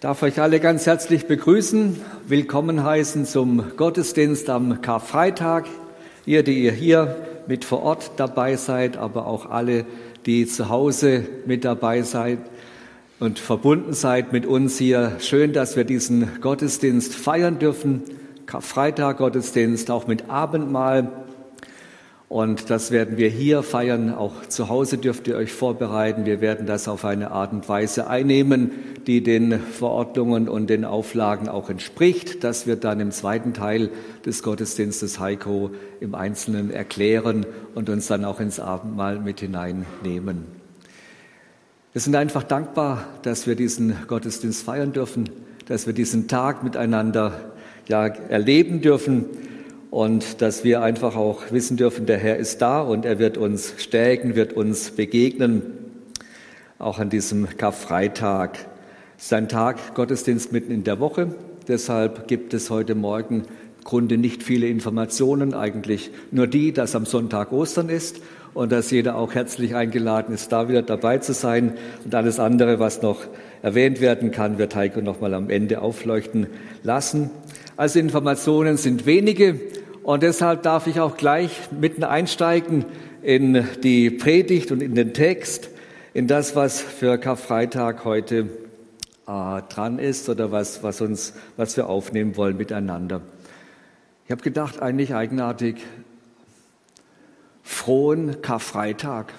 darf euch alle ganz herzlich begrüßen, willkommen heißen zum Gottesdienst am Karfreitag. Ihr, die ihr hier mit vor Ort dabei seid, aber auch alle, die zu Hause mit dabei seid und verbunden seid mit uns hier. Schön, dass wir diesen Gottesdienst feiern dürfen. Karfreitag Gottesdienst, auch mit Abendmahl. Und das werden wir hier feiern. Auch zu Hause dürft ihr euch vorbereiten. Wir werden das auf eine Art und Weise einnehmen, die den Verordnungen und den Auflagen auch entspricht. Das wird dann im zweiten Teil des Gottesdienstes Heiko im Einzelnen erklären und uns dann auch ins Abendmahl mit hineinnehmen. Wir sind einfach dankbar, dass wir diesen Gottesdienst feiern dürfen, dass wir diesen Tag miteinander ja, erleben dürfen und dass wir einfach auch wissen dürfen, der Herr ist da und er wird uns stärken, wird uns begegnen, auch an diesem Karfreitag. Ist ein Tag Gottesdienst mitten in der Woche, deshalb gibt es heute Morgen Grunde nicht viele Informationen, eigentlich nur die, dass am Sonntag Ostern ist und dass jeder auch herzlich eingeladen ist, da wieder dabei zu sein. Und alles andere, was noch erwähnt werden kann, wird Heiko noch mal am Ende aufleuchten lassen. Also Informationen sind wenige und deshalb darf ich auch gleich mitten einsteigen in die Predigt und in den Text, in das, was für Karfreitag heute äh, dran ist oder was, was, uns, was wir aufnehmen wollen miteinander. Ich habe gedacht, eigentlich eigenartig, frohen Karfreitag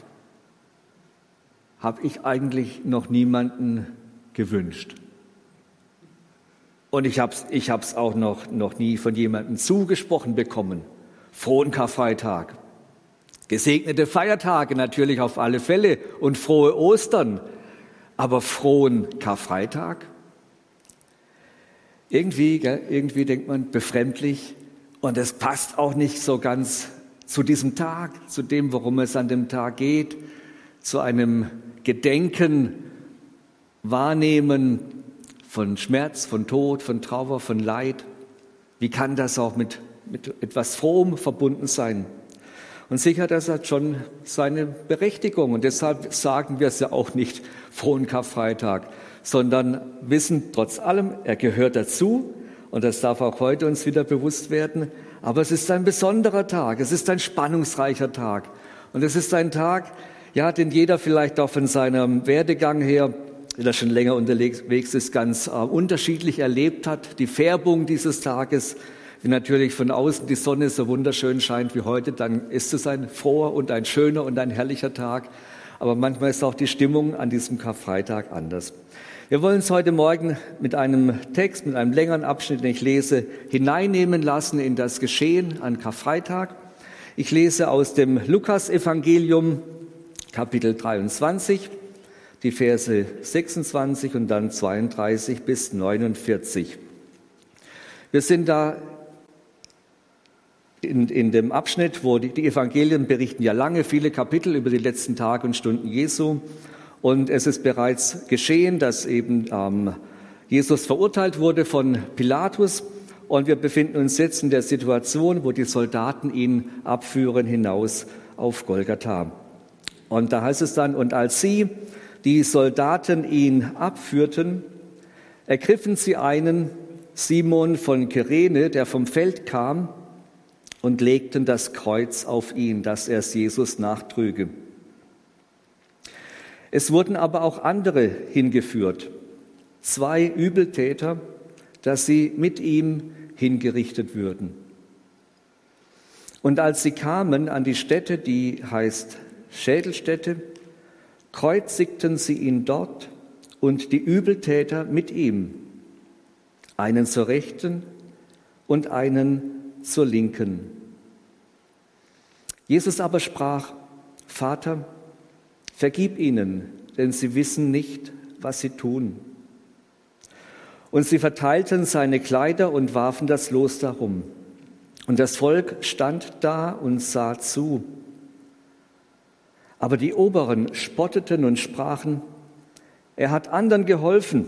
habe ich eigentlich noch niemanden gewünscht. Und ich habe es ich hab's auch noch, noch nie von jemandem zugesprochen bekommen. Frohen Karfreitag. Gesegnete Feiertage natürlich auf alle Fälle und frohe Ostern. Aber frohen Karfreitag? Irgendwie, irgendwie denkt man befremdlich und es passt auch nicht so ganz zu diesem Tag, zu dem, worum es an dem Tag geht, zu einem Gedenken, Wahrnehmen, von Schmerz, von Tod, von Trauer, von Leid. Wie kann das auch mit, mit etwas Frohem verbunden sein? Und sicher, das hat schon seine Berechtigung. Und deshalb sagen wir es ja auch nicht frohen Karfreitag, sondern wissen trotz allem, er gehört dazu. Und das darf auch heute uns wieder bewusst werden. Aber es ist ein besonderer Tag. Es ist ein spannungsreicher Tag. Und es ist ein Tag, ja, den jeder vielleicht auch von seinem Werdegang her der schon länger unterwegs ist, ganz äh, unterschiedlich erlebt hat. Die Färbung dieses Tages, wenn natürlich von außen die Sonne so wunderschön scheint wie heute, dann ist es ein froher und ein schöner und ein herrlicher Tag. Aber manchmal ist auch die Stimmung an diesem Karfreitag anders. Wir wollen uns heute Morgen mit einem Text, mit einem längeren Abschnitt, den ich lese, hineinnehmen lassen in das Geschehen an Karfreitag. Ich lese aus dem Lukas-Evangelium, Kapitel 23 die Verse 26 und dann 32 bis 49. Wir sind da in, in dem Abschnitt, wo die, die Evangelien berichten ja lange, viele Kapitel über die letzten Tage und Stunden Jesu. Und es ist bereits geschehen, dass eben ähm, Jesus verurteilt wurde von Pilatus. Und wir befinden uns jetzt in der Situation, wo die Soldaten ihn abführen hinaus auf Golgatha. Und da heißt es dann, und als sie die Soldaten ihn abführten, ergriffen sie einen Simon von Kyrene, der vom Feld kam, und legten das Kreuz auf ihn, dass er es Jesus nachtrüge. Es wurden aber auch andere hingeführt, zwei Übeltäter, dass sie mit ihm hingerichtet würden. Und als sie kamen an die Stätte, die heißt Schädelstätte, kreuzigten sie ihn dort und die Übeltäter mit ihm, einen zur Rechten und einen zur Linken. Jesus aber sprach, Vater, vergib ihnen, denn sie wissen nicht, was sie tun. Und sie verteilten seine Kleider und warfen das Los darum. Und das Volk stand da und sah zu. Aber die Oberen spotteten und sprachen, er hat anderen geholfen,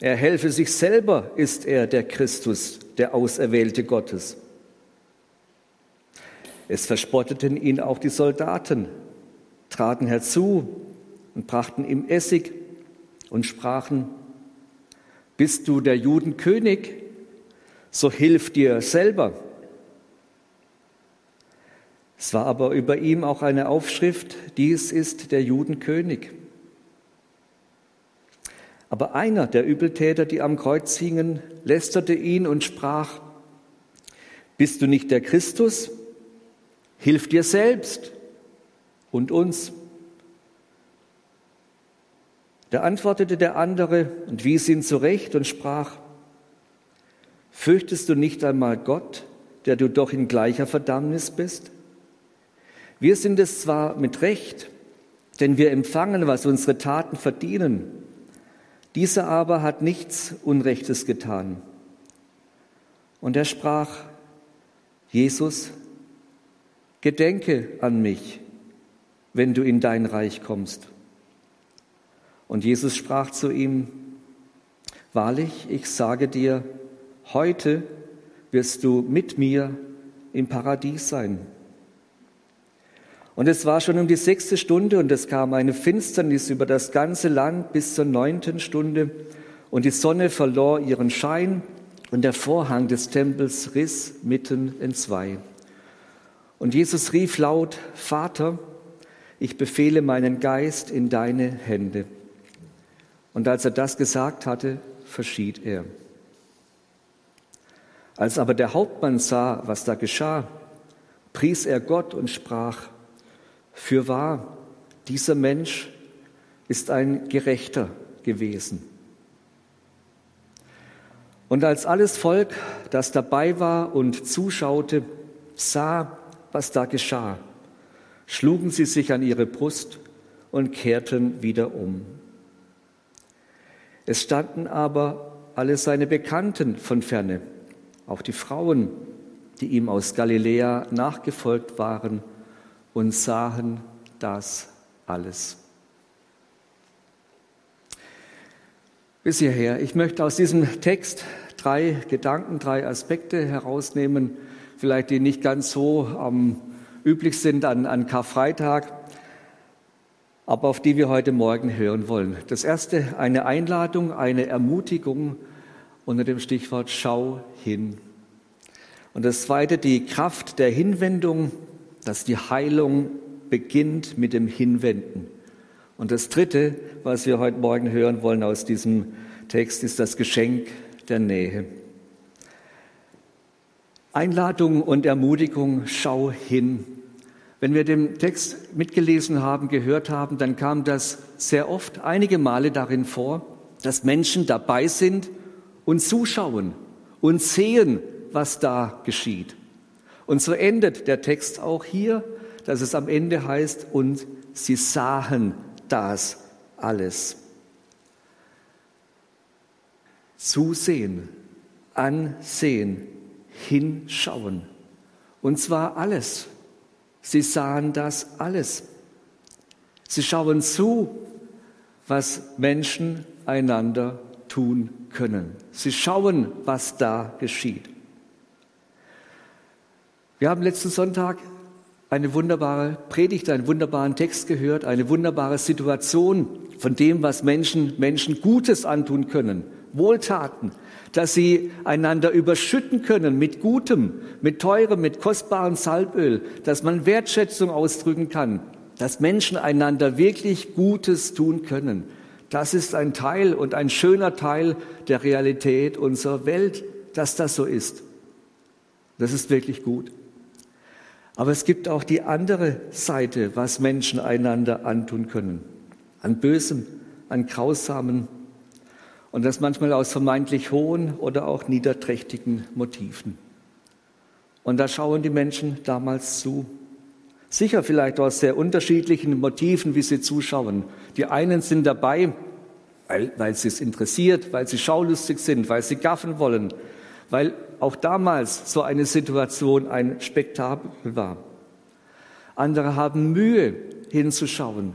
er helfe sich selber, ist er der Christus, der Auserwählte Gottes. Es verspotteten ihn auch die Soldaten, traten herzu und brachten ihm Essig und sprachen, Bist du der Judenkönig? So hilf dir selber. Es war aber über ihm auch eine Aufschrift, dies ist der Judenkönig. Aber einer der Übeltäter, die am Kreuz hingen, lästerte ihn und sprach, bist du nicht der Christus? Hilf dir selbst und uns. Da antwortete der andere und wies ihn zurecht und sprach, Fürchtest du nicht einmal Gott, der du doch in gleicher Verdammnis bist? Wir sind es zwar mit Recht, denn wir empfangen, was unsere Taten verdienen. Dieser aber hat nichts Unrechtes getan. Und er sprach, Jesus, gedenke an mich, wenn du in dein Reich kommst. Und Jesus sprach zu ihm, Wahrlich, ich sage dir, heute wirst du mit mir im Paradies sein. Und es war schon um die sechste Stunde und es kam eine Finsternis über das ganze Land bis zur neunten Stunde und die Sonne verlor ihren Schein und der Vorhang des Tempels riss mitten in zwei. Und Jesus rief laut, Vater, ich befehle meinen Geist in deine Hände. Und als er das gesagt hatte, verschied er. Als aber der Hauptmann sah, was da geschah, pries er Gott und sprach, für wahr, dieser Mensch ist ein Gerechter gewesen. Und als alles Volk, das dabei war und zuschaute, sah, was da geschah, schlugen sie sich an ihre Brust und kehrten wieder um. Es standen aber alle seine Bekannten von ferne, auch die Frauen, die ihm aus Galiläa nachgefolgt waren und sahen das alles. Bis hierher. Ich möchte aus diesem Text drei Gedanken, drei Aspekte herausnehmen, vielleicht die nicht ganz so ähm, üblich sind an, an Karfreitag aber auf die wir heute Morgen hören wollen. Das erste, eine Einladung, eine Ermutigung unter dem Stichwort Schau hin. Und das zweite, die Kraft der Hinwendung, dass die Heilung beginnt mit dem Hinwenden. Und das dritte, was wir heute Morgen hören wollen aus diesem Text, ist das Geschenk der Nähe. Einladung und Ermutigung, schau hin. Wenn wir den Text mitgelesen haben, gehört haben, dann kam das sehr oft, einige Male darin vor, dass Menschen dabei sind und zuschauen und sehen, was da geschieht. Und so endet der Text auch hier, dass es am Ende heißt, und sie sahen das alles. Zusehen, ansehen, hinschauen. Und zwar alles. Sie sahen das alles. Sie schauen zu, was Menschen einander tun können. Sie schauen, was da geschieht. Wir haben letzten Sonntag eine wunderbare Predigt, einen wunderbaren Text gehört, eine wunderbare Situation von dem, was Menschen Menschen Gutes antun können, Wohltaten, dass sie einander überschütten können mit Gutem, mit teurem, mit kostbarem Salböl, dass man Wertschätzung ausdrücken kann, dass Menschen einander wirklich Gutes tun können. Das ist ein Teil und ein schöner Teil der Realität unserer Welt, dass das so ist. Das ist wirklich gut. Aber es gibt auch die andere Seite, was Menschen einander antun können. An Bösem, an Grausamen, und das manchmal aus vermeintlich hohen oder auch niederträchtigen Motiven. Und da schauen die Menschen damals zu. Sicher vielleicht aus sehr unterschiedlichen Motiven, wie sie zuschauen. Die einen sind dabei, weil, weil sie es interessiert, weil sie schaulustig sind, weil sie gaffen wollen, weil auch damals so eine Situation ein Spektakel war. Andere haben Mühe hinzuschauen,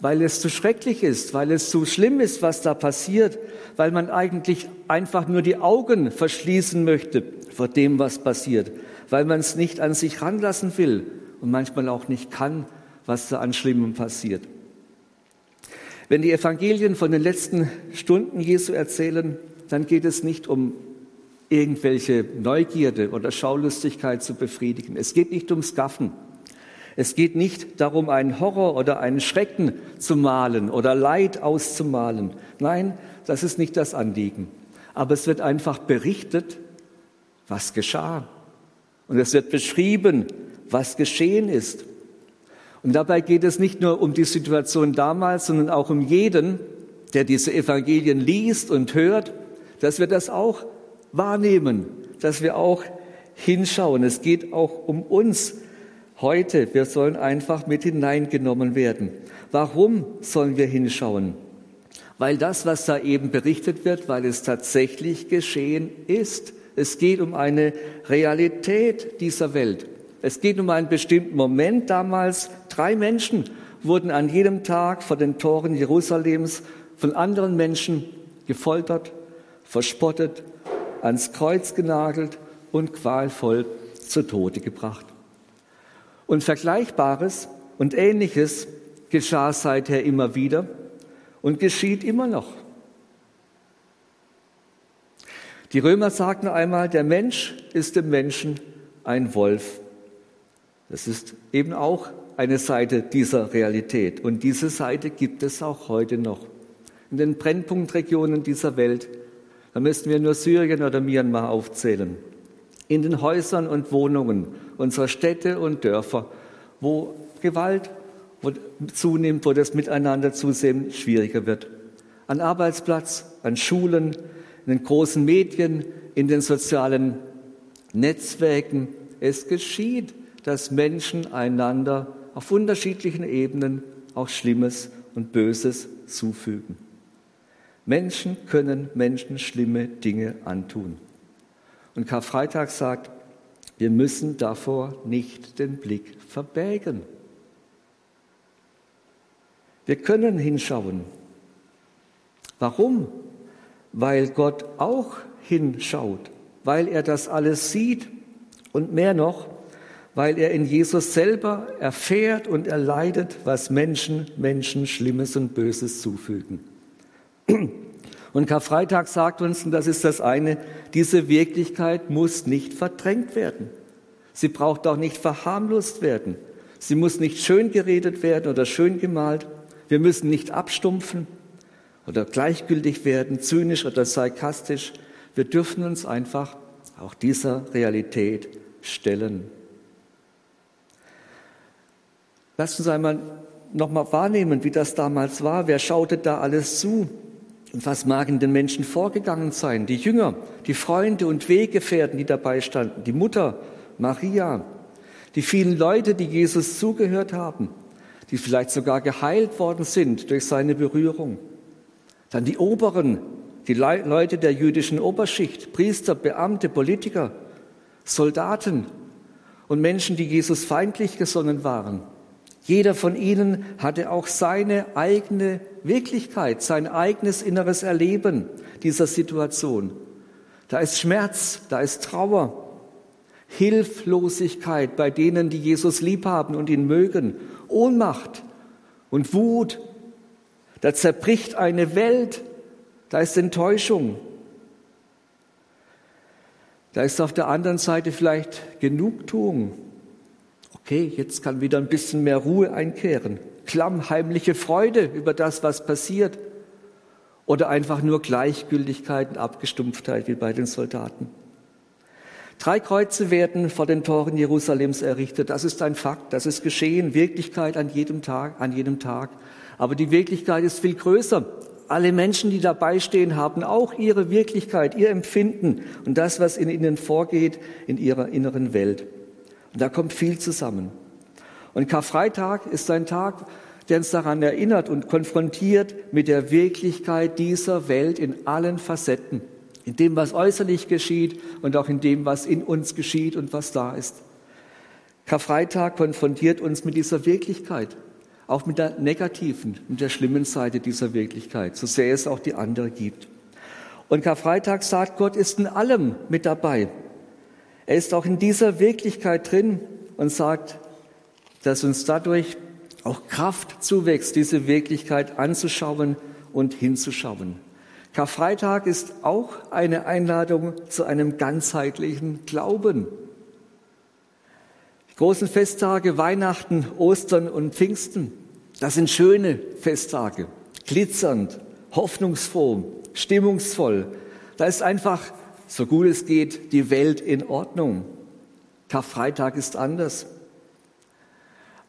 weil es zu schrecklich ist, weil es zu schlimm ist, was da passiert, weil man eigentlich einfach nur die Augen verschließen möchte vor dem, was passiert, weil man es nicht an sich ranlassen will und manchmal auch nicht kann, was da an Schlimmem passiert. Wenn die Evangelien von den letzten Stunden Jesu erzählen, dann geht es nicht um irgendwelche Neugierde oder Schaulustigkeit zu befriedigen. Es geht nicht ums Gaffen. Es geht nicht darum, einen Horror oder einen Schrecken zu malen oder Leid auszumalen. Nein, das ist nicht das Anliegen. Aber es wird einfach berichtet, was geschah. Und es wird beschrieben, was geschehen ist. Und dabei geht es nicht nur um die Situation damals, sondern auch um jeden, der diese Evangelien liest und hört, dass wir das auch wahrnehmen, dass wir auch hinschauen. Es geht auch um uns heute. Wir sollen einfach mit hineingenommen werden. Warum sollen wir hinschauen? Weil das, was da eben berichtet wird, weil es tatsächlich geschehen ist. Es geht um eine Realität dieser Welt. Es geht um einen bestimmten Moment damals. Drei Menschen wurden an jedem Tag vor den Toren Jerusalems von anderen Menschen gefoltert, verspottet, ans Kreuz genagelt und qualvoll zu Tode gebracht. Und Vergleichbares und Ähnliches geschah seither immer wieder und geschieht immer noch. Die Römer sagten einmal, der Mensch ist dem Menschen ein Wolf. Das ist eben auch eine Seite dieser Realität. Und diese Seite gibt es auch heute noch. In den Brennpunktregionen dieser Welt, da müssten wir nur Syrien oder Myanmar aufzählen. In den Häusern und Wohnungen unserer Städte und Dörfer, wo Gewalt zunimmt, wo das Miteinander zusehends schwieriger wird. An Arbeitsplatz, an Schulen, in den großen Medien, in den sozialen Netzwerken. Es geschieht, dass Menschen einander auf unterschiedlichen Ebenen auch Schlimmes und Böses zufügen. Menschen können Menschen schlimme Dinge antun. Und Karfreitag sagt, wir müssen davor nicht den Blick verbergen. Wir können hinschauen. Warum? Weil Gott auch hinschaut, weil er das alles sieht und mehr noch, weil er in Jesus selber erfährt und erleidet, was Menschen Menschen Schlimmes und Böses zufügen. Und Karfreitag sagt uns, und das ist das eine, diese Wirklichkeit muss nicht verdrängt werden. Sie braucht auch nicht verharmlost werden. Sie muss nicht schön geredet werden oder schön gemalt. Wir müssen nicht abstumpfen oder gleichgültig werden, zynisch oder sarkastisch. Wir dürfen uns einfach auch dieser Realität stellen. Lasst uns einmal nochmal wahrnehmen, wie das damals war. Wer schaute da alles zu? Und was mag in den Menschen vorgegangen sein? Die Jünger, die Freunde und Weggefährten, die dabei standen, die Mutter Maria, die vielen Leute, die Jesus zugehört haben, die vielleicht sogar geheilt worden sind durch seine Berührung. Dann die Oberen, die Leute der jüdischen Oberschicht, Priester, Beamte, Politiker, Soldaten und Menschen, die Jesus feindlich gesonnen waren. Jeder von ihnen hatte auch seine eigene Wirklichkeit, sein eigenes inneres Erleben dieser Situation. Da ist Schmerz, da ist Trauer, Hilflosigkeit bei denen, die Jesus lieb haben und ihn mögen, Ohnmacht und Wut. Da zerbricht eine Welt, da ist Enttäuschung. Da ist auf der anderen Seite vielleicht Genugtuung okay, jetzt kann wieder ein bisschen mehr Ruhe einkehren. Klammheimliche Freude über das, was passiert. Oder einfach nur Gleichgültigkeit und Abgestumpftheit wie bei den Soldaten. Drei Kreuze werden vor den Toren Jerusalems errichtet. Das ist ein Fakt, das ist geschehen, Wirklichkeit an jedem Tag, an jedem Tag. Aber die Wirklichkeit ist viel größer. Alle Menschen, die dabei stehen, haben auch ihre Wirklichkeit, ihr Empfinden und das, was in ihnen vorgeht, in ihrer inneren Welt. Und da kommt viel zusammen. Und Karfreitag ist ein Tag, der uns daran erinnert und konfrontiert mit der Wirklichkeit dieser Welt in allen Facetten, in dem, was äußerlich geschieht und auch in dem, was in uns geschieht und was da ist. Karfreitag konfrontiert uns mit dieser Wirklichkeit, auch mit der negativen, mit der schlimmen Seite dieser Wirklichkeit, so sehr es auch die andere gibt. Und Karfreitag sagt, Gott ist in allem mit dabei. Er ist auch in dieser Wirklichkeit drin und sagt, dass uns dadurch auch Kraft zuwächst, diese Wirklichkeit anzuschauen und hinzuschauen. Karfreitag ist auch eine Einladung zu einem ganzheitlichen Glauben. Die großen Festtage Weihnachten, Ostern und Pfingsten, das sind schöne Festtage, glitzernd, hoffnungsfroh, stimmungsvoll. Da ist einfach, so gut es geht, die Welt in Ordnung. Karfreitag ist anders.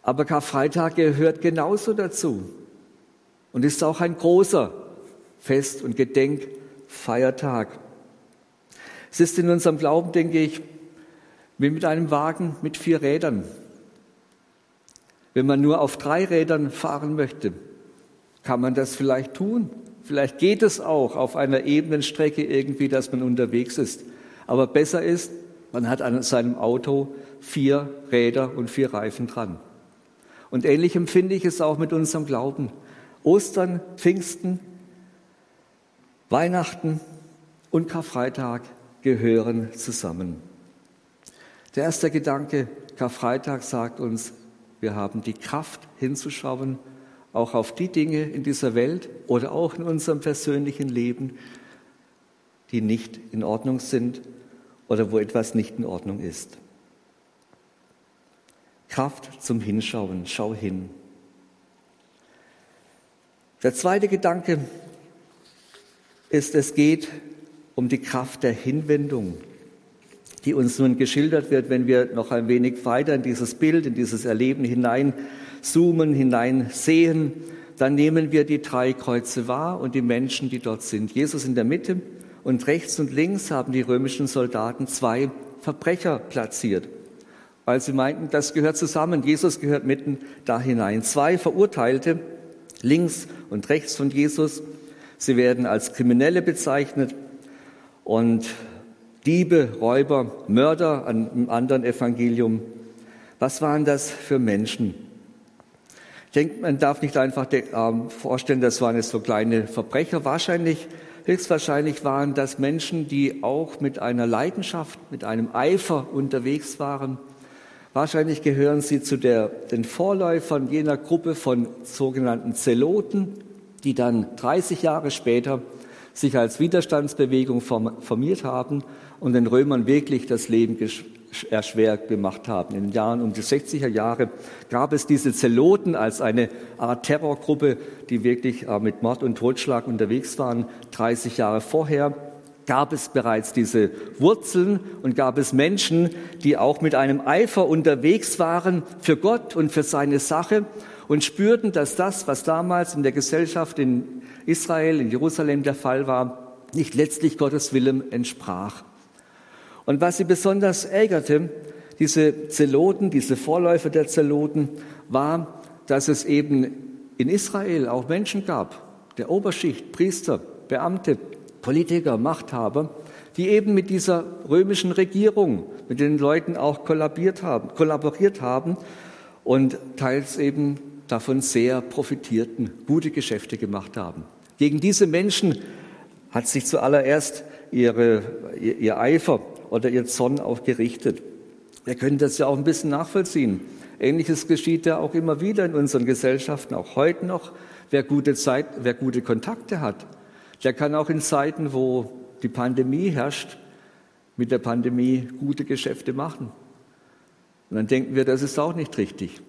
Aber Karfreitag gehört genauso dazu und ist auch ein großer Fest- und Gedenkfeiertag. Es ist in unserem Glauben, denke ich, wie mit einem Wagen mit vier Rädern. Wenn man nur auf drei Rädern fahren möchte, kann man das vielleicht tun. Vielleicht geht es auch auf einer ebenen Strecke irgendwie, dass man unterwegs ist. Aber besser ist, man hat an seinem Auto vier Räder und vier Reifen dran. Und ähnlich empfinde ich es auch mit unserem Glauben. Ostern, Pfingsten, Weihnachten und Karfreitag gehören zusammen. Der erste Gedanke, Karfreitag sagt uns, wir haben die Kraft hinzuschauen, auch auf die Dinge in dieser Welt oder auch in unserem persönlichen Leben, die nicht in Ordnung sind oder wo etwas nicht in Ordnung ist. Kraft zum Hinschauen, schau hin. Der zweite Gedanke ist, es geht um die Kraft der Hinwendung, die uns nun geschildert wird, wenn wir noch ein wenig weiter in dieses Bild, in dieses Erleben hineinzoomen, hineinsehen. Dann nehmen wir die drei Kreuze wahr und die Menschen, die dort sind. Jesus in der Mitte und rechts und links haben die römischen Soldaten zwei Verbrecher platziert weil sie meinten, das gehört zusammen. Jesus gehört mitten da hinein. Zwei Verurteilte, links und rechts von Jesus. Sie werden als Kriminelle bezeichnet und Diebe, Räuber, Mörder an einem anderen Evangelium. Was waren das für Menschen? Ich denke, man darf nicht einfach ähm, vorstellen, das waren jetzt so kleine Verbrecher. Wahrscheinlich, höchstwahrscheinlich waren das Menschen, die auch mit einer Leidenschaft, mit einem Eifer unterwegs waren. Wahrscheinlich gehören sie zu der, den Vorläufern jener Gruppe von sogenannten Zeloten, die dann 30 Jahre später sich als Widerstandsbewegung formiert haben und den Römern wirklich das Leben erschwert gemacht haben. In den Jahren um die 60er Jahre gab es diese Zeloten als eine Art Terrorgruppe, die wirklich äh, mit Mord und Totschlag unterwegs waren, 30 Jahre vorher gab es bereits diese Wurzeln und gab es Menschen, die auch mit einem Eifer unterwegs waren für Gott und für seine Sache und spürten, dass das, was damals in der Gesellschaft in Israel, in Jerusalem der Fall war, nicht letztlich Gottes Willen entsprach. Und was sie besonders ärgerte, diese Zeloten, diese Vorläufer der Zeloten, war, dass es eben in Israel auch Menschen gab, der Oberschicht, Priester, Beamte, Politiker, Machthaber, die eben mit dieser römischen Regierung, mit den Leuten auch kollaboriert haben, kollaboriert haben und teils eben davon sehr profitierten, gute Geschäfte gemacht haben. Gegen diese Menschen hat sich zuallererst ihre, ihr, ihr Eifer oder ihr Zorn auch gerichtet. Wir können das ja auch ein bisschen nachvollziehen. Ähnliches geschieht ja auch immer wieder in unseren Gesellschaften, auch heute noch. Wer gute Zeit, wer gute Kontakte hat, der kann auch in Zeiten, wo die Pandemie herrscht, mit der Pandemie gute Geschäfte machen. Und dann denken wir, das ist auch nicht richtig.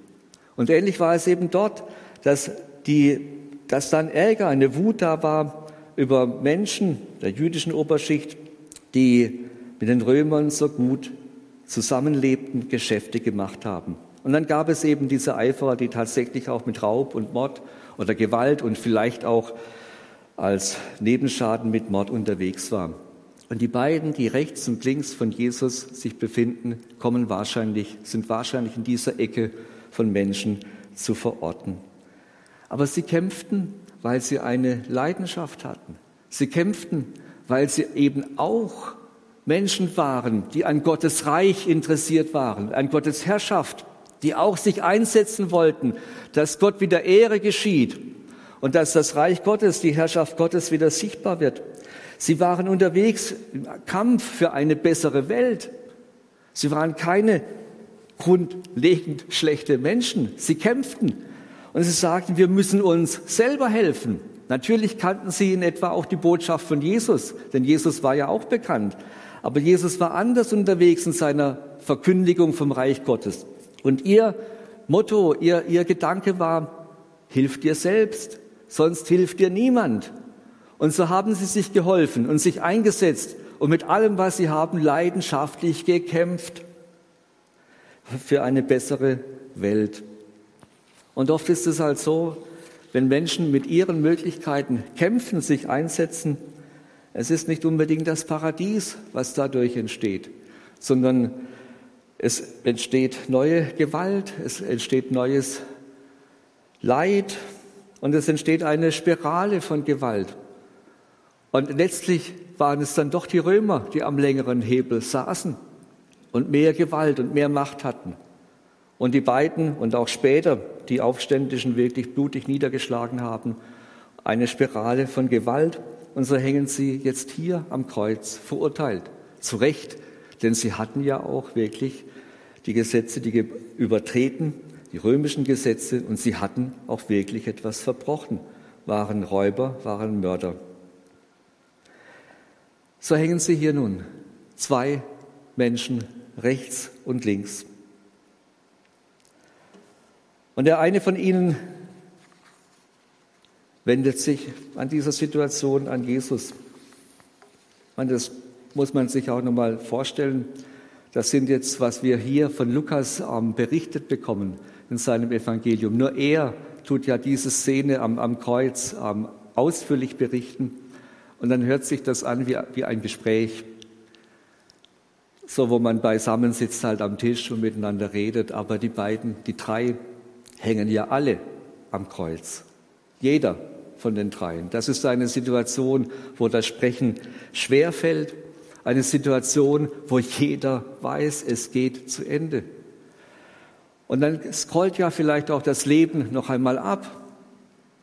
Und ähnlich war es eben dort, dass, die, dass dann Ärger, eine Wut da war über Menschen der jüdischen Oberschicht, die mit den Römern so gut zusammenlebten, Geschäfte gemacht haben. Und dann gab es eben diese Eiferer, die tatsächlich auch mit Raub und Mord oder Gewalt und vielleicht auch als Nebenschaden mit Mord unterwegs war. Und die beiden, die rechts und links von Jesus sich befinden, kommen wahrscheinlich, sind wahrscheinlich in dieser Ecke von Menschen zu verorten. Aber sie kämpften, weil sie eine Leidenschaft hatten. Sie kämpften, weil sie eben auch Menschen waren, die an Gottes Reich interessiert waren, an Gottes Herrschaft, die auch sich einsetzen wollten, dass Gott wieder Ehre geschieht und dass das Reich Gottes, die Herrschaft Gottes wieder sichtbar wird. Sie waren unterwegs im Kampf für eine bessere Welt. Sie waren keine grundlegend schlechte Menschen. Sie kämpften. Und sie sagten, wir müssen uns selber helfen. Natürlich kannten sie in etwa auch die Botschaft von Jesus, denn Jesus war ja auch bekannt. Aber Jesus war anders unterwegs in seiner Verkündigung vom Reich Gottes. Und ihr Motto, ihr, ihr Gedanke war, hilf dir selbst, sonst hilft dir niemand. Und so haben sie sich geholfen und sich eingesetzt und mit allem, was sie haben, leidenschaftlich gekämpft für eine bessere Welt. Und oft ist es halt so, wenn Menschen mit ihren Möglichkeiten kämpfen, sich einsetzen, es ist nicht unbedingt das Paradies, was dadurch entsteht, sondern es entsteht neue Gewalt, es entsteht neues Leid und es entsteht eine Spirale von Gewalt. Und letztlich waren es dann doch die Römer, die am längeren Hebel saßen und mehr Gewalt und mehr Macht hatten. Und die beiden und auch später die Aufständischen wirklich blutig niedergeschlagen haben. Eine Spirale von Gewalt. Und so hängen sie jetzt hier am Kreuz verurteilt. Zu Recht, denn sie hatten ja auch wirklich die Gesetze, die übertreten, die römischen Gesetze, und sie hatten auch wirklich etwas verbrochen, waren Räuber, waren Mörder. So hängen sie hier nun, zwei Menschen rechts und links. Und der eine von ihnen wendet sich an dieser Situation an Jesus. Und das muss man sich auch nochmal vorstellen. Das sind jetzt, was wir hier von Lukas ähm, berichtet bekommen in seinem Evangelium. Nur er tut ja diese Szene am, am Kreuz ähm, ausführlich berichten. Und dann hört sich das an wie, wie ein Gespräch. So, wo man beisammen sitzt halt am Tisch und miteinander redet. Aber die beiden, die drei, hängen ja alle am Kreuz. Jeder von den dreien. Das ist eine Situation, wo das Sprechen schwer fällt. Eine Situation, wo jeder weiß, es geht zu Ende. Und dann scrollt ja vielleicht auch das Leben noch einmal ab.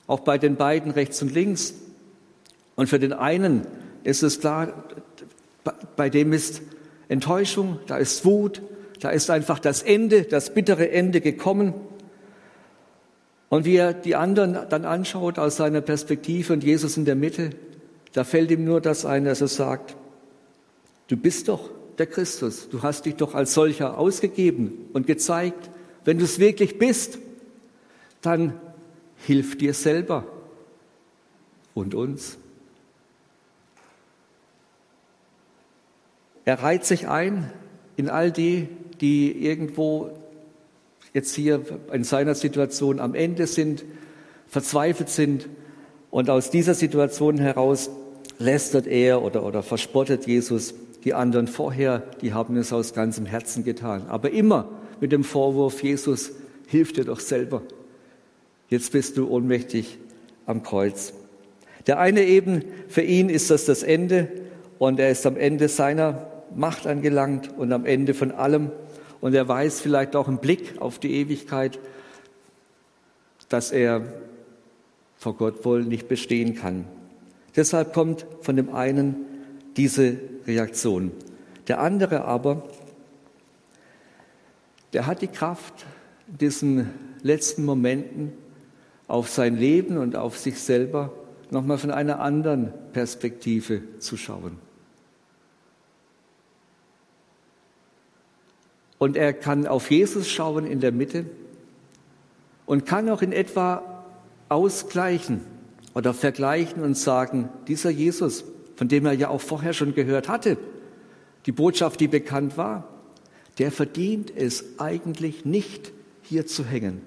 Auch bei den beiden rechts und links. Und für den einen ist es klar, bei dem ist Enttäuschung, da ist Wut, da ist einfach das Ende, das bittere Ende gekommen. Und wie er die anderen dann anschaut aus seiner Perspektive und Jesus in der Mitte, da fällt ihm nur das ein, dass er sagt, du bist doch der Christus, du hast dich doch als solcher ausgegeben und gezeigt, wenn du es wirklich bist, dann hilf dir selber und uns. Er reiht sich ein in all die, die irgendwo jetzt hier in seiner Situation am Ende sind, verzweifelt sind. Und aus dieser Situation heraus lästert er oder, oder verspottet Jesus die anderen vorher, die haben es aus ganzem Herzen getan. Aber immer mit dem Vorwurf, Jesus, hilf dir doch selber. Jetzt bist du ohnmächtig am Kreuz. Der eine eben, für ihn ist das das Ende und er ist am Ende seiner Macht angelangt und am Ende von allem und er weiß vielleicht auch im Blick auf die Ewigkeit, dass er vor Gott wohl nicht bestehen kann. Deshalb kommt von dem einen diese Reaktion. Der andere aber, der hat die Kraft, in diesen letzten Momenten auf sein Leben und auf sich selber nochmal von einer anderen Perspektive zu schauen. Und er kann auf Jesus schauen in der Mitte und kann auch in etwa ausgleichen oder vergleichen und sagen, dieser Jesus, von dem er ja auch vorher schon gehört hatte, die Botschaft, die bekannt war, der verdient es eigentlich nicht, hier zu hängen.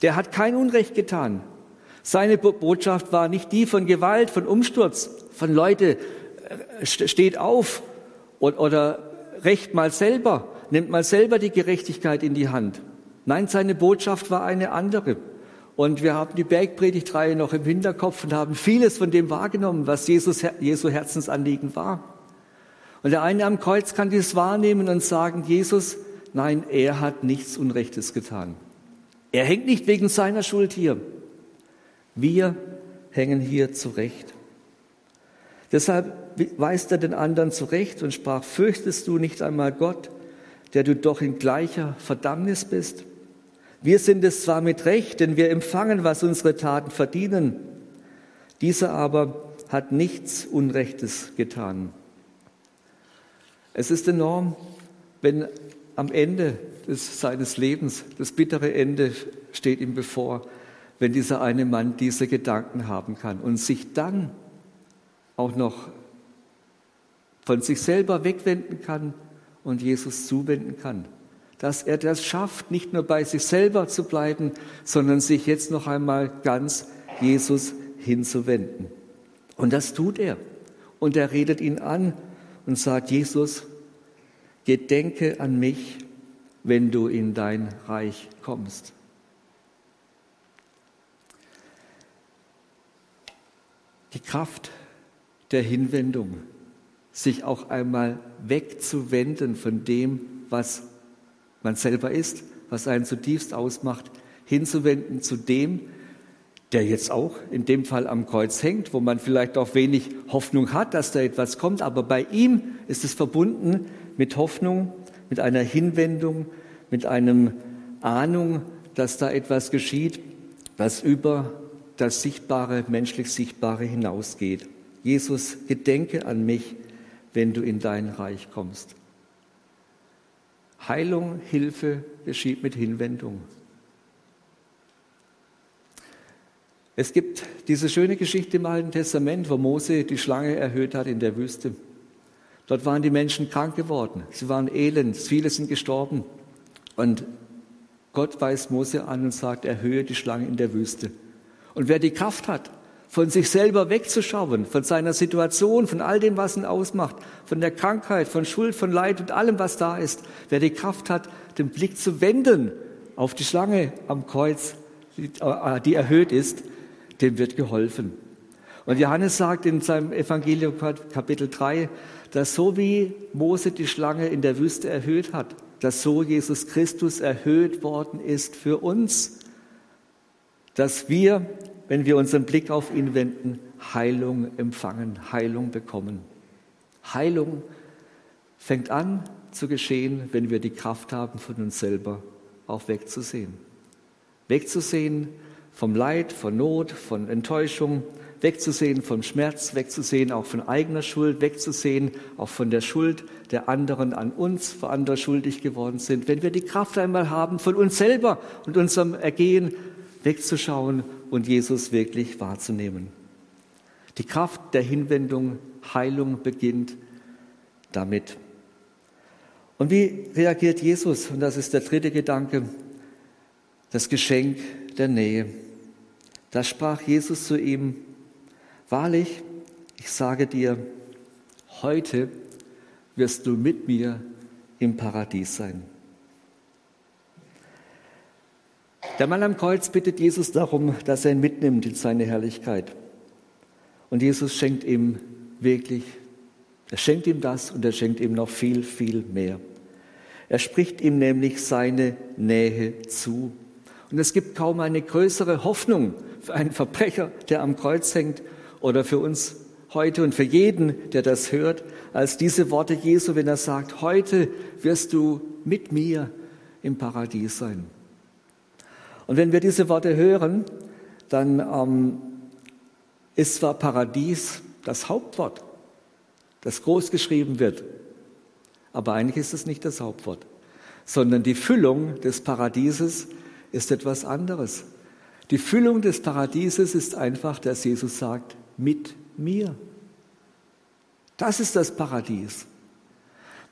Der hat kein Unrecht getan. Seine Botschaft war nicht die von Gewalt, von Umsturz, von Leute, äh, steht auf oder recht mal selber, nimmt mal selber die Gerechtigkeit in die Hand. Nein, seine Botschaft war eine andere. Und wir haben die Bergpredigtreihe noch im Hinterkopf und haben vieles von dem wahrgenommen, was Jesus, Jesu Herzensanliegen war. Und der eine am Kreuz kann dies wahrnehmen und sagen, Jesus, nein, er hat nichts Unrechtes getan. Er hängt nicht wegen seiner Schuld hier. Wir hängen hier zurecht. Deshalb weist er den anderen zurecht und sprach, fürchtest du nicht einmal Gott, der du doch in gleicher Verdammnis bist? Wir sind es zwar mit Recht, denn wir empfangen, was unsere Taten verdienen. Dieser aber hat nichts Unrechtes getan. Es ist enorm, wenn am Ende des, seines Lebens, das bittere Ende steht ihm bevor, wenn dieser eine Mann diese Gedanken haben kann und sich dann auch noch von sich selber wegwenden kann und Jesus zuwenden kann dass er das schafft, nicht nur bei sich selber zu bleiben, sondern sich jetzt noch einmal ganz Jesus hinzuwenden. Und das tut er. Und er redet ihn an und sagt, Jesus, gedenke an mich, wenn du in dein Reich kommst. Die Kraft der Hinwendung, sich auch einmal wegzuwenden von dem, was man selber ist, was einen zutiefst ausmacht, hinzuwenden zu dem, der jetzt auch in dem Fall am Kreuz hängt, wo man vielleicht auch wenig Hoffnung hat, dass da etwas kommt, aber bei ihm ist es verbunden mit Hoffnung, mit einer Hinwendung, mit einem Ahnung, dass da etwas geschieht, was über das Sichtbare, menschlich Sichtbare hinausgeht. Jesus, gedenke an mich, wenn du in dein Reich kommst. Heilung, Hilfe geschieht mit Hinwendung. Es gibt diese schöne Geschichte im Alten Testament, wo Mose die Schlange erhöht hat in der Wüste. Dort waren die Menschen krank geworden, sie waren elend, viele sind gestorben. Und Gott weist Mose an und sagt, erhöhe die Schlange in der Wüste. Und wer die Kraft hat, von sich selber wegzuschauen, von seiner Situation, von all dem, was ihn ausmacht, von der Krankheit, von Schuld, von Leid und allem, was da ist. Wer die Kraft hat, den Blick zu wenden auf die Schlange am Kreuz, die erhöht ist, dem wird geholfen. Und Johannes sagt in seinem Evangelium Kapitel 3, dass so wie Mose die Schlange in der Wüste erhöht hat, dass so Jesus Christus erhöht worden ist für uns, dass wir wenn wir unseren Blick auf ihn wenden, Heilung empfangen, Heilung bekommen. Heilung fängt an zu geschehen, wenn wir die Kraft haben, von uns selber auch wegzusehen. Wegzusehen vom Leid, von Not, von Enttäuschung, wegzusehen vom Schmerz, wegzusehen auch von eigener Schuld, wegzusehen auch von der Schuld der anderen an uns, wo andere schuldig geworden sind. Wenn wir die Kraft einmal haben, von uns selber und unserem Ergehen wegzuschauen und Jesus wirklich wahrzunehmen. Die Kraft der Hinwendung, Heilung beginnt damit. Und wie reagiert Jesus? Und das ist der dritte Gedanke, das Geschenk der Nähe. Da sprach Jesus zu ihm, wahrlich, ich sage dir, heute wirst du mit mir im Paradies sein. Der Mann am Kreuz bittet Jesus darum, dass er ihn mitnimmt in seine Herrlichkeit. Und Jesus schenkt ihm wirklich, er schenkt ihm das und er schenkt ihm noch viel, viel mehr. Er spricht ihm nämlich seine Nähe zu. Und es gibt kaum eine größere Hoffnung für einen Verbrecher, der am Kreuz hängt, oder für uns heute und für jeden, der das hört, als diese Worte Jesu, wenn er sagt, heute wirst du mit mir im Paradies sein. Und wenn wir diese Worte hören, dann ähm, ist zwar Paradies das Hauptwort, das groß geschrieben wird, aber eigentlich ist es nicht das Hauptwort, sondern die Füllung des Paradieses ist etwas anderes. Die Füllung des Paradieses ist einfach, dass Jesus sagt, mit mir. Das ist das Paradies.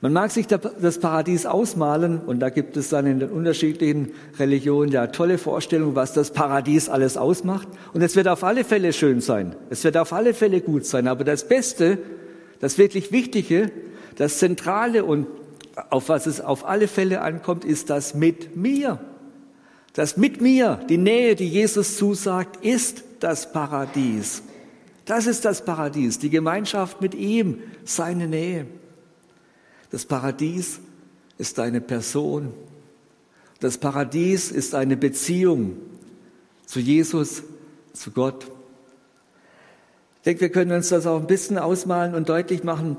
Man mag sich das Paradies ausmalen und da gibt es dann in den unterschiedlichen Religionen ja tolle Vorstellungen, was das Paradies alles ausmacht. Und es wird auf alle Fälle schön sein. Es wird auf alle Fälle gut sein. Aber das Beste, das wirklich Wichtige, das Zentrale und auf was es auf alle Fälle ankommt, ist das mit mir. Das mit mir, die Nähe, die Jesus zusagt, ist das Paradies. Das ist das Paradies, die Gemeinschaft mit ihm, seine Nähe. Das Paradies ist eine Person. Das Paradies ist eine Beziehung zu Jesus, zu Gott. Ich denke, wir können uns das auch ein bisschen ausmalen und deutlich machen,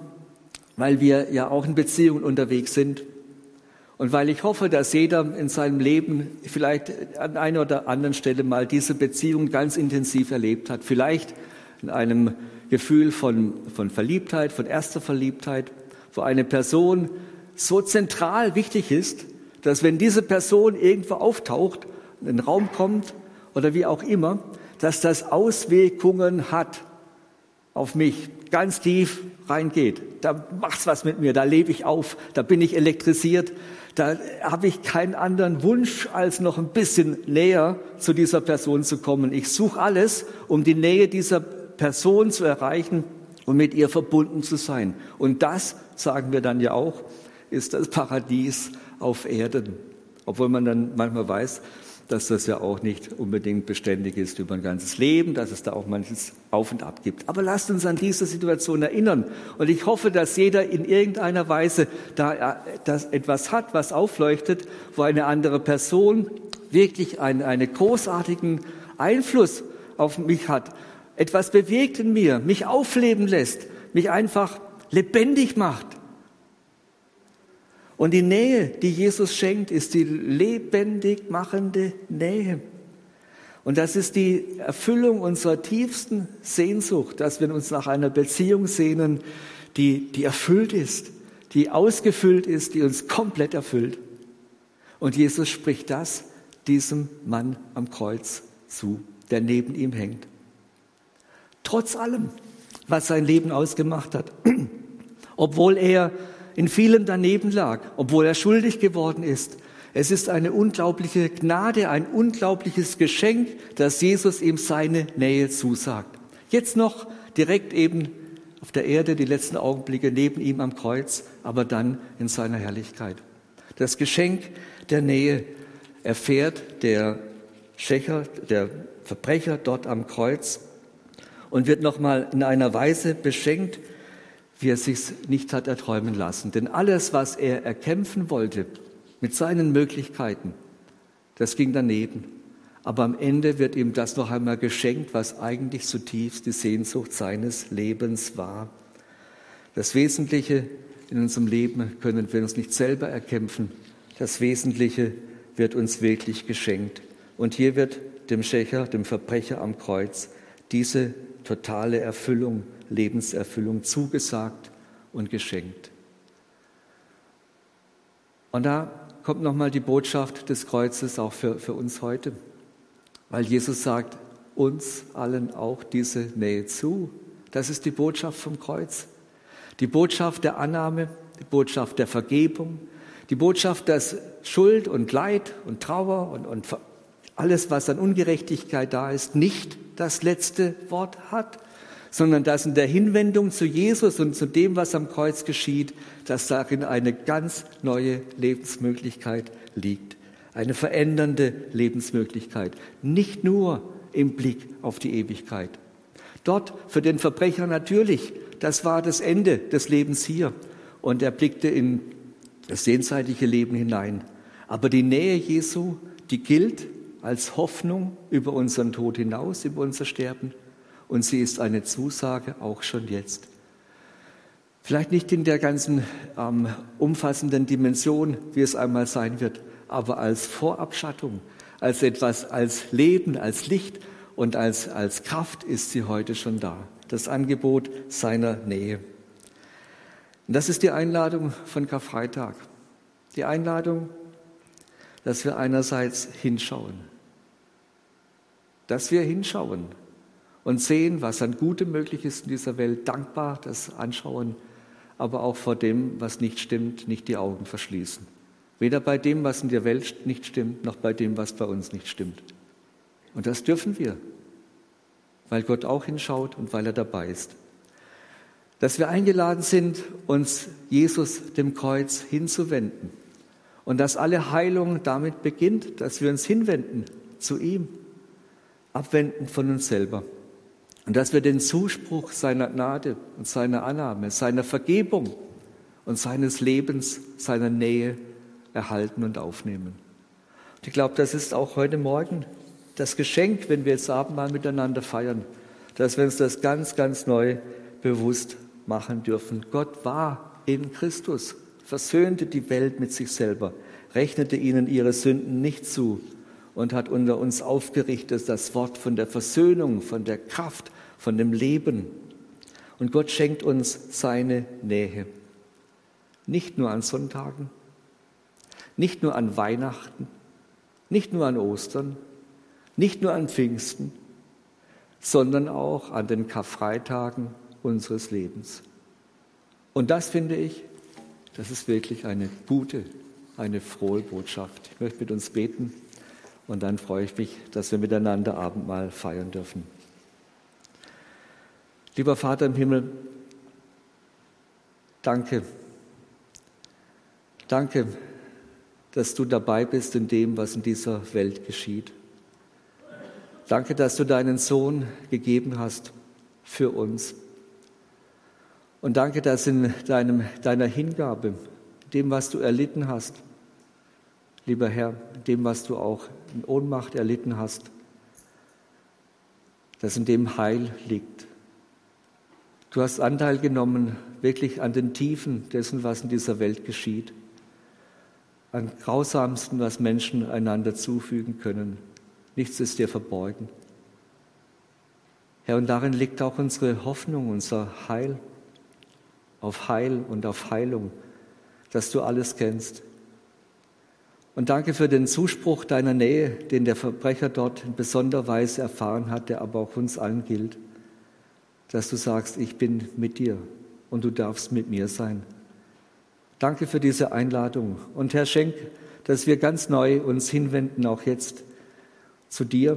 weil wir ja auch in Beziehungen unterwegs sind. Und weil ich hoffe, dass jeder in seinem Leben vielleicht an einer oder anderen Stelle mal diese Beziehung ganz intensiv erlebt hat, vielleicht in einem Gefühl von, von Verliebtheit, von erster Verliebtheit, wo eine Person so zentral wichtig ist, dass wenn diese Person irgendwo auftaucht, in den Raum kommt oder wie auch immer, dass das Auswirkungen hat auf mich, ganz tief reingeht. Da macht's was mit mir, da lebe ich auf, da bin ich elektrisiert, da habe ich keinen anderen Wunsch, als noch ein bisschen näher zu dieser Person zu kommen. Ich suche alles, um die Nähe dieser Person zu erreichen und mit ihr verbunden zu sein. Und das, sagen wir dann ja auch, ist das Paradies auf Erden. Obwohl man dann manchmal weiß, dass das ja auch nicht unbedingt beständig ist über ein ganzes Leben, dass es da auch manches Auf und Ab gibt. Aber lasst uns an diese Situation erinnern. Und ich hoffe, dass jeder in irgendeiner Weise da äh, etwas hat, was aufleuchtet, wo eine andere Person wirklich einen, einen großartigen Einfluss auf mich hat, etwas bewegt in mir, mich aufleben lässt, mich einfach lebendig macht. Und die Nähe, die Jesus schenkt, ist die lebendig machende Nähe. Und das ist die Erfüllung unserer tiefsten Sehnsucht, dass wir uns nach einer Beziehung sehnen, die, die erfüllt ist, die ausgefüllt ist, die uns komplett erfüllt. Und Jesus spricht das diesem Mann am Kreuz zu, der neben ihm hängt. Trotz allem, was sein Leben ausgemacht hat, obwohl er in vielem daneben lag, obwohl er schuldig geworden ist. Es ist eine unglaubliche Gnade, ein unglaubliches Geschenk, dass Jesus ihm seine Nähe zusagt. Jetzt noch direkt eben auf der Erde die letzten Augenblicke neben ihm am Kreuz, aber dann in seiner Herrlichkeit. Das Geschenk der Nähe erfährt der Schächer, der Verbrecher dort am Kreuz und wird nochmal in einer Weise beschenkt, wie er sich nicht hat erträumen lassen. Denn alles, was er erkämpfen wollte mit seinen Möglichkeiten, das ging daneben. Aber am Ende wird ihm das noch einmal geschenkt, was eigentlich zutiefst die Sehnsucht seines Lebens war. Das Wesentliche in unserem Leben können wir uns nicht selber erkämpfen. Das Wesentliche wird uns wirklich geschenkt. Und hier wird dem Schächer, dem Verbrecher am Kreuz, diese totale Erfüllung Lebenserfüllung zugesagt und geschenkt. Und da kommt nochmal die Botschaft des Kreuzes auch für, für uns heute, weil Jesus sagt uns allen auch diese Nähe zu. Das ist die Botschaft vom Kreuz. Die Botschaft der Annahme, die Botschaft der Vergebung, die Botschaft, dass Schuld und Leid und Trauer und, und alles, was an Ungerechtigkeit da ist, nicht das letzte Wort hat, sondern dass in der Hinwendung zu Jesus und zu dem, was am Kreuz geschieht, dass darin eine ganz neue Lebensmöglichkeit liegt. Eine verändernde Lebensmöglichkeit. Nicht nur im Blick auf die Ewigkeit. Dort für den Verbrecher natürlich, das war das Ende des Lebens hier. Und er blickte in das jenseitige Leben hinein. Aber die Nähe Jesu, die gilt als Hoffnung über unseren Tod hinaus, über unser Sterben und sie ist eine Zusage auch schon jetzt. Vielleicht nicht in der ganzen ähm, umfassenden Dimension, wie es einmal sein wird, aber als Vorabschattung, als etwas, als Leben, als Licht und als, als Kraft ist sie heute schon da. Das Angebot seiner Nähe. Und das ist die Einladung von Karfreitag. Die Einladung, dass wir einerseits hinschauen, dass wir hinschauen und sehen, was an Gutem möglich ist in dieser Welt, dankbar das anschauen, aber auch vor dem, was nicht stimmt, nicht die Augen verschließen. Weder bei dem, was in der Welt nicht stimmt, noch bei dem, was bei uns nicht stimmt. Und das dürfen wir, weil Gott auch hinschaut und weil er dabei ist. Dass wir eingeladen sind, uns Jesus dem Kreuz hinzuwenden. Und dass alle Heilung damit beginnt, dass wir uns hinwenden zu ihm, abwenden von uns selber. Und dass wir den Zuspruch seiner Gnade und seiner Annahme, seiner Vergebung und seines Lebens, seiner Nähe erhalten und aufnehmen. Und ich glaube, das ist auch heute Morgen das Geschenk, wenn wir jetzt Abendmahl miteinander feiern, dass wir uns das ganz, ganz neu bewusst machen dürfen. Gott war in Christus. versöhnte die Welt mit sich selber, rechnete ihnen ihre Sünden nicht zu und hat unter uns aufgerichtet das Wort von der Versöhnung, von der Kraft, von dem Leben. Und Gott schenkt uns seine Nähe. Nicht nur an Sonntagen, nicht nur an Weihnachten, nicht nur an Ostern, nicht nur an Pfingsten, sondern auch an den Karfreitagen unseres Lebens. Und das finde ich, das ist wirklich eine gute, eine frohe Botschaft. Ich möchte mit uns beten und dann freue ich mich, dass wir miteinander Abendmahl feiern dürfen. Lieber Vater im Himmel, danke. Danke, dass du dabei bist in dem, was in dieser Welt geschieht. Danke, dass du deinen Sohn gegeben hast für uns. Und danke, dass in deinem, deiner Hingabe, dem, was du erlitten hast, lieber Herr, dem, was du auch in Ohnmacht erlitten hast, dass in dem Heil liegt. Du hast Anteil genommen wirklich an den Tiefen dessen, was in dieser Welt geschieht am grausamsten, was Menschen einander zufügen können. Nichts ist dir verborgen. Herr, und darin liegt auch unsere Hoffnung, unser Heil, auf Heil und auf Heilung, dass du alles kennst. Und danke für den Zuspruch deiner Nähe, den der Verbrecher dort in besonderer Weise erfahren hat, der aber auch uns allen gilt, dass du sagst, ich bin mit dir und du darfst mit mir sein. Danke für diese Einladung. Und Herr, schenk, dass wir ganz neu uns hinwenden, auch jetzt zu dir,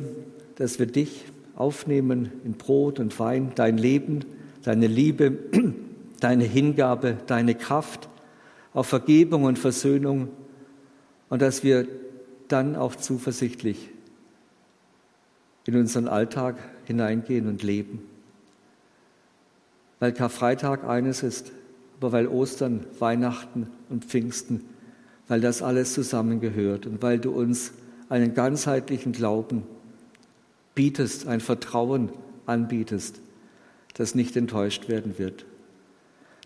dass wir dich aufnehmen in Brot und Wein, dein Leben, deine Liebe, deine Hingabe, deine Kraft auf Vergebung und Versöhnung und dass wir dann auch zuversichtlich in unseren Alltag hineingehen und leben. Weil Karfreitag eines ist, aber weil Ostern, Weihnachten und Pfingsten, weil das alles zusammengehört und weil du uns einen ganzheitlichen Glauben bietest, ein Vertrauen anbietest, das nicht enttäuscht werden wird.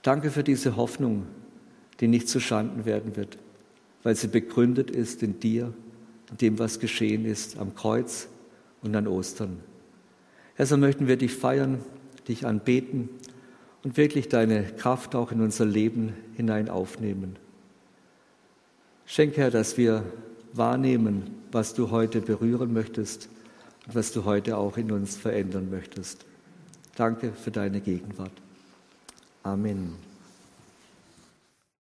Danke für diese Hoffnung, die nicht zu Schanden werden wird, weil sie begründet ist in dir, in dem, was geschehen ist am Kreuz und an Ostern. Herr, so möchten wir dich feiern, dich anbeten und wirklich deine Kraft auch in unser Leben hinein aufnehmen. Schenke, Herr, dass wir wahrnehmen, was du heute berühren möchtest und was du heute auch in uns verändern möchtest. Danke für deine Gegenwart. Amen.